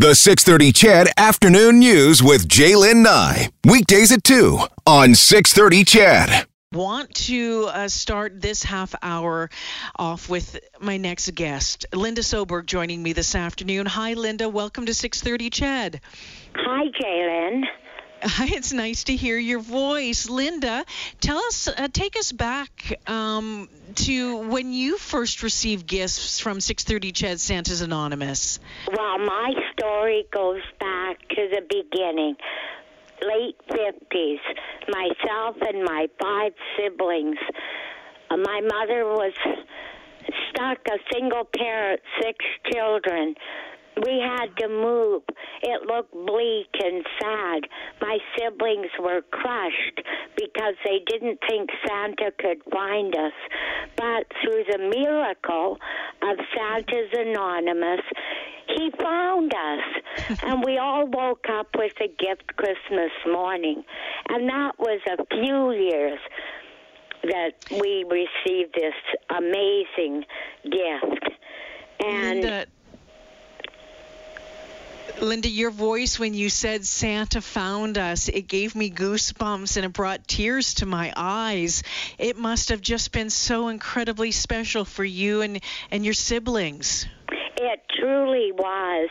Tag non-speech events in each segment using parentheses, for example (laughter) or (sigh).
The 630 CHED Afternoon News with Jaylen Nye. Weekdays at 2 on 630 CHED. Want to uh, start this half hour off with my next guest, Linda Soberg, joining me this afternoon. Hi, Linda. Welcome to 630 CHED. Hi, Jaylen. (laughs) It's nice to hear your voice. Linda, tell us, uh, take us back um, to when you first received gifts from 630 CHED Santa's Anonymous. Well, my story goes back to the beginning. Late 50s, myself and my five siblings. Uh, my mother was stuck a single parent, six children we had to move. It looked bleak and sad. My siblings were crushed because they didn't think Santa could find us. But through the miracle of Santa's Anonymous, he found us. (laughs) and we all woke up with a gift Christmas morning. And that was a few years that we received this amazing gift. And. Linda, Linda, your voice when you said Santa found us, it gave me goosebumps and it brought tears to my eyes. It must have just been so incredibly special for you and, and your siblings. It truly was.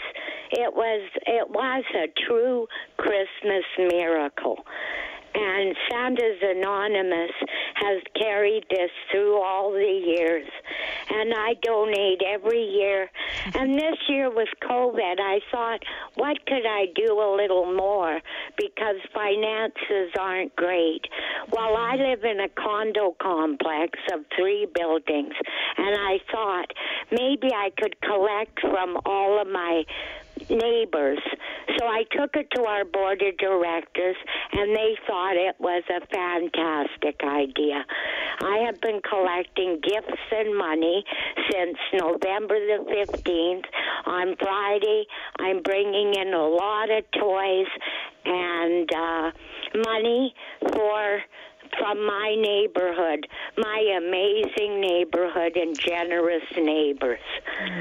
It was it was a true Christmas miracle. And Santa's Anonymous has carried this through all the years. And I donate every year. And this year with COVID, I thought, what could I do a little more? Because finances aren't great. Well, I live in a condo complex of three buildings. And I thought maybe I could collect from all of my neighbors. So I took it to our board of directors, and they thought it was a fantastic idea. I have been collecting gifts and money since November the 15th. On Friday, I'm bringing in a lot of toys and uh, money for from my neighborhood, my amazing neighborhood and generous neighbors.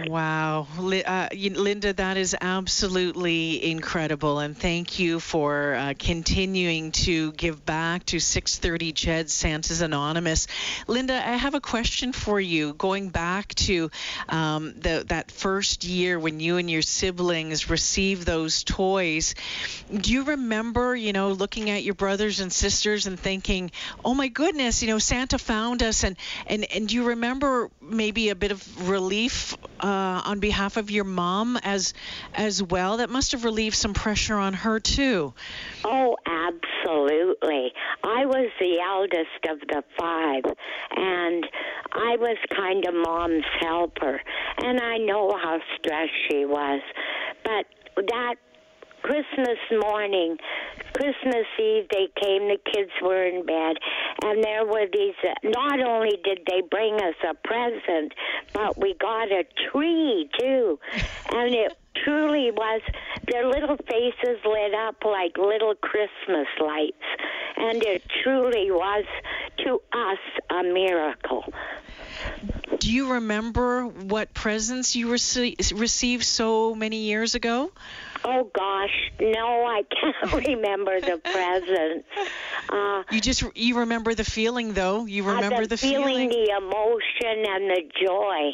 Wow. Uh, Linda, that is absolutely incredible. And thank you for uh, continuing to give back to 630 CHED Santa's Anonymous. Linda, I have a question for you. Going back to um, the, that first year when you and your siblings received those toys, do you remember, you know, looking at your brothers and sisters and thinking, oh my goodness, you know, Santa found us, and and and you remember maybe a bit of relief uh, on behalf of your mom as as well? That must have relieved some pressure on her too. Oh, absolutely. I was the eldest of the five, and I was kind of mom's helper, and I know how stressed she was, but that Christmas morning, Christmas Eve, they came, the kids were in bed, and there were these. Uh, not only did they bring us a present, but we got a tree too. And it truly was, their little faces lit up like little Christmas lights. And it truly was, to us, a miracle. Do you remember what presents you rece- received so many years ago? Oh gosh, no, I can't (laughs) remember the presents. Uh, you just you remember the feeling though. You uh, remember uh, the, the feeling, the emotion, and the joy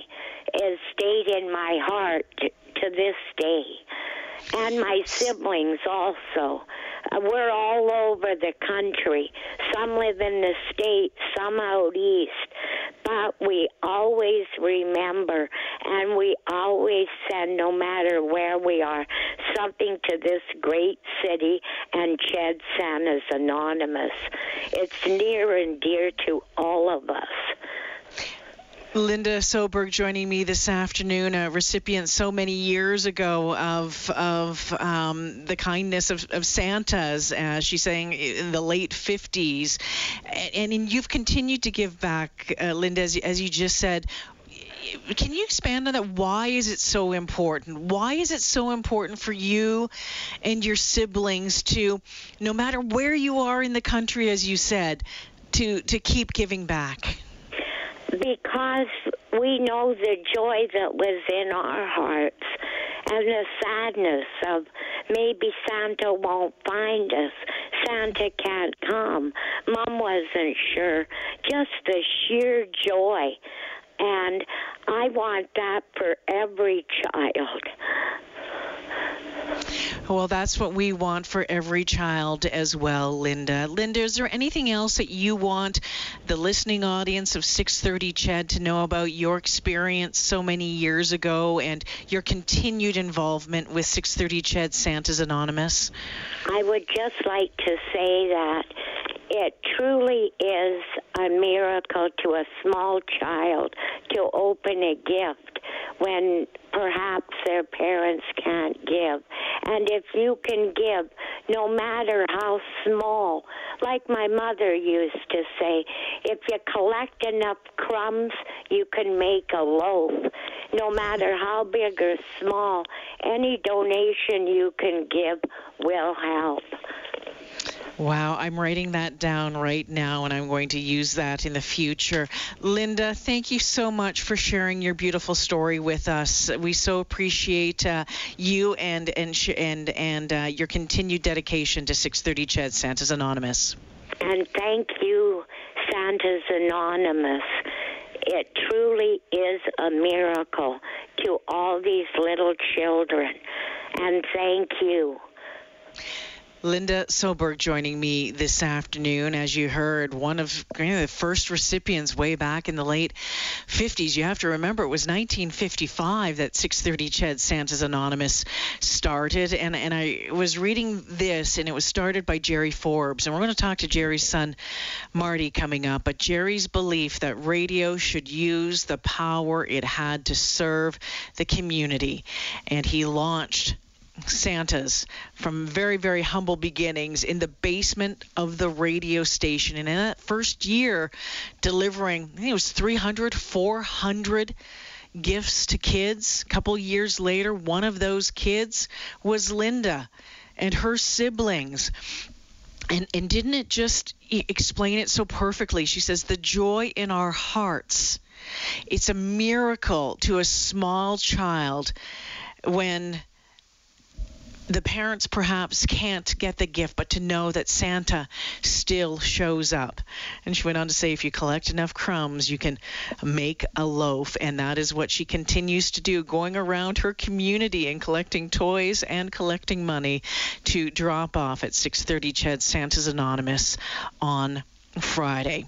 is stayed in my heart to this day, and my siblings also. Uh, we're all over the country. Some live in the States, some out east. But we always remember and we always send, no matter where we are, something to this great city and CHED Santa's Anonymous. It's near and dear to all of us. Linda Soberg joining me this afternoon, a recipient so many years ago of of um, the kindness of, of Santa's. She's saying in the late 50s, and, and you've continued to give back, uh, Linda, as, as you just said. Can you expand on that? Why is it so important? Why is it so important for you and your siblings to, no matter where you are in the country, as you said, to to keep giving back? Because we know the joy that was in our hearts. and the sadness of maybe Santa won't find us. Santa can't come. Mom wasn't sure. Just the sheer joy. And I want that for every child. Well, that's what we want for every child as well, Linda. Linda, is there anything else that you want the listening audience of 630 CHED to know about your experience so many years ago and your continued involvement with 630 CHED Santa's Anonymous? I would just like to say that it truly is a miracle to a small child to open a gift when perhaps their parents can't give. And if you can give, no matter how small, like my mother used to say, if you collect enough crumbs, you can make a loaf. No matter how big or small, any donation you can give will help. Wow, I'm writing that down right now and I'm going to use that in the future. Linda, thank you so much for sharing your beautiful story with us. We so appreciate uh, you and and and and uh, your continued dedication to 630 CHED Santa's Anonymous. And thank you, Santa's Anonymous. It truly is a miracle to all these little children. And thank you. Linda Soberg joining me this afternoon. As you heard, one of you know, the first recipients way back in the late 50s. You have to remember it was 1955 that 630 CHED Santa's Anonymous started. And, and I was reading this, and it was started by Jerry Forbes. And we're going to talk to Jerry's son, Marty, coming up. But Jerry's belief that radio should use the power it had to serve the community. And he launched Santas from very, very humble beginnings in the basement of the radio station. And in that first year, delivering, I think it was 300, 400 gifts to kids. A couple years later, one of those kids was Linda and her siblings. And, and didn't it just explain it so perfectly? She says, The joy in our hearts. It's a miracle to a small child when the parents perhaps can't get the gift, but to know that Santa still shows up. And she went on to say, if you collect enough crumbs, you can make a loaf. And that is what she continues to do, going around her community and collecting toys and collecting money to drop off at 6:30 CHED Santa's Anonymous on Friday.